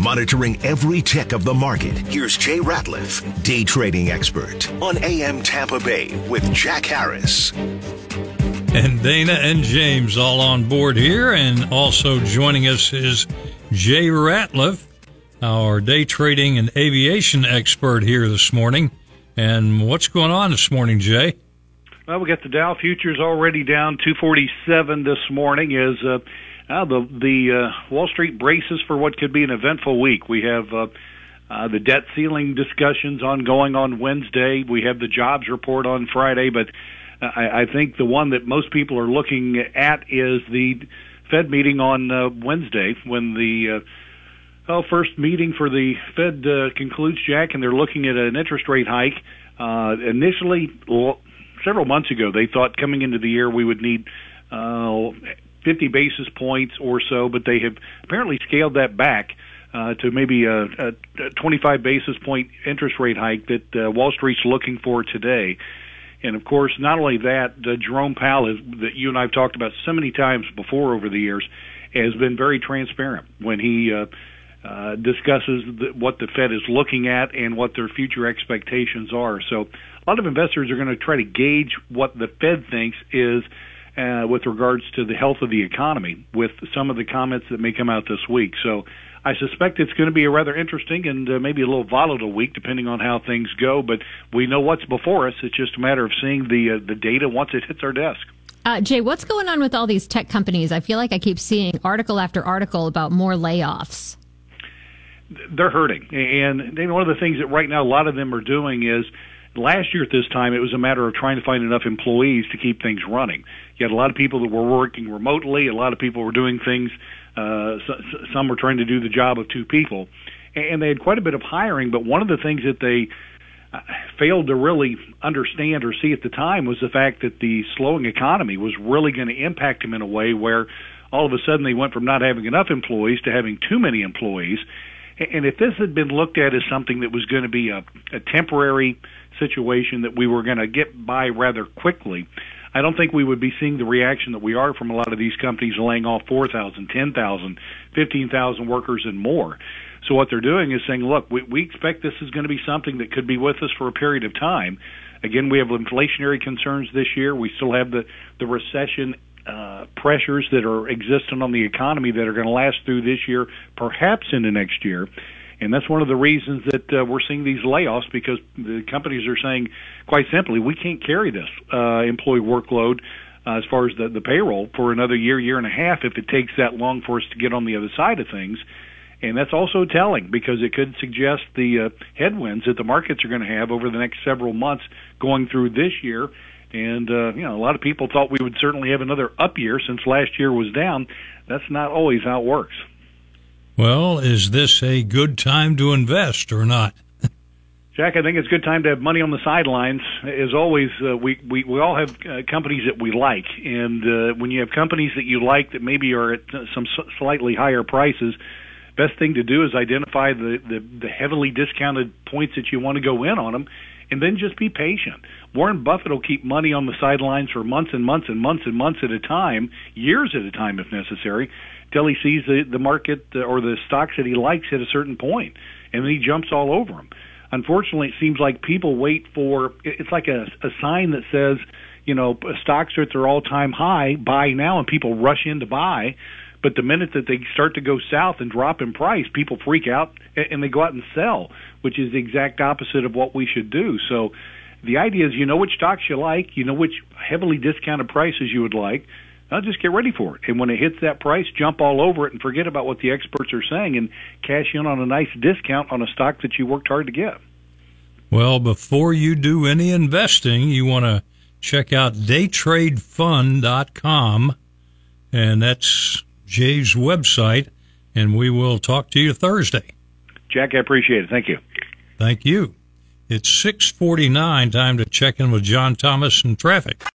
monitoring every tick of the market. Here's Jay Ratliff, day trading expert on AM Tampa Bay with Jack Harris. And Dana and James all on board here, and also joining us is Jay Ratliff, our day trading and aviation expert here this morning. And what's going on this morning, Jay? Well, we got the Dow futures already down 247 this morning as uh, uh, the the uh, Wall Street braces for what could be an eventful week. We have uh, uh, the debt ceiling discussions ongoing on Wednesday. We have the jobs report on Friday, but I, I think the one that most people are looking at is the Fed meeting on uh, Wednesday when the uh, oh, first meeting for the Fed uh, concludes, Jack, and they're looking at an interest rate hike. Uh, initially, well, several months ago, they thought coming into the year we would need uh, 50 basis points or so, but they have apparently scaled that back. Uh, to maybe a, a, a 25 basis point interest rate hike that uh, Wall Street's looking for today. And of course, not only that, uh, Jerome Powell, that you and I have talked about so many times before over the years, has been very transparent when he uh, uh, discusses the, what the Fed is looking at and what their future expectations are. So, a lot of investors are going to try to gauge what the Fed thinks is uh, with regards to the health of the economy with some of the comments that may come out this week. So I suspect it's going to be a rather interesting and uh, maybe a little volatile week, depending on how things go. But we know what's before us. It's just a matter of seeing the uh, the data once it hits our desk. Uh, Jay, what's going on with all these tech companies? I feel like I keep seeing article after article about more layoffs. They're hurting, and one of the things that right now a lot of them are doing is last year at this time it was a matter of trying to find enough employees to keep things running. You had a lot of people that were working remotely. A lot of people were doing things. Uh, some were trying to do the job of two people, and they had quite a bit of hiring. But one of the things that they uh, failed to really understand or see at the time was the fact that the slowing economy was really going to impact them in a way where all of a sudden they went from not having enough employees to having too many employees. And if this had been looked at as something that was going to be a, a temporary situation that we were going to get by rather quickly, I don't think we would be seeing the reaction that we are from a lot of these companies laying off 4,000, 10,000, 15,000 workers and more. So what they're doing is saying, look, we, we expect this is going to be something that could be with us for a period of time. Again, we have inflationary concerns this year. We still have the, the recession pressures that are existent on the economy that are going to last through this year, perhaps into next year. And that's one of the reasons that uh, we're seeing these layoffs because the companies are saying, quite simply, we can't carry this uh, employee workload uh, as far as the, the payroll for another year, year and a half if it takes that long for us to get on the other side of things. And that's also telling because it could suggest the uh, headwinds that the markets are going to have over the next several months going through this year. And, uh, you know, a lot of people thought we would certainly have another up year since last year was down. That's not always how it works. Well, is this a good time to invest or not? Jack, I think it's a good time to have money on the sidelines. As always, uh, we, we we all have uh, companies that we like, and uh, when you have companies that you like that maybe are at some slightly higher prices, best thing to do is identify the, the the heavily discounted points that you want to go in on them, and then just be patient. Warren Buffett will keep money on the sidelines for months and months and months and months at a time, years at a time if necessary, till he sees the, the market uh, or the stocks that he likes at a certain point, and then he jumps all over them. Unfortunately, it seems like people wait for it's like a, a sign that says, you know, stocks are at their all-time high, buy now, and people rush in to buy. But the minute that they start to go south and drop in price, people freak out and they go out and sell, which is the exact opposite of what we should do. So the idea is you know which stocks you like, you know which heavily discounted prices you would like, now just get ready for it. And when it hits that price, jump all over it and forget about what the experts are saying and cash in on a nice discount on a stock that you worked hard to get. Well, before you do any investing, you want to check out daytradefund.com, and that's Jay's website, and we will talk to you Thursday. Jack, I appreciate it. Thank you. Thank you. It's 649, time to check in with John Thomas and traffic.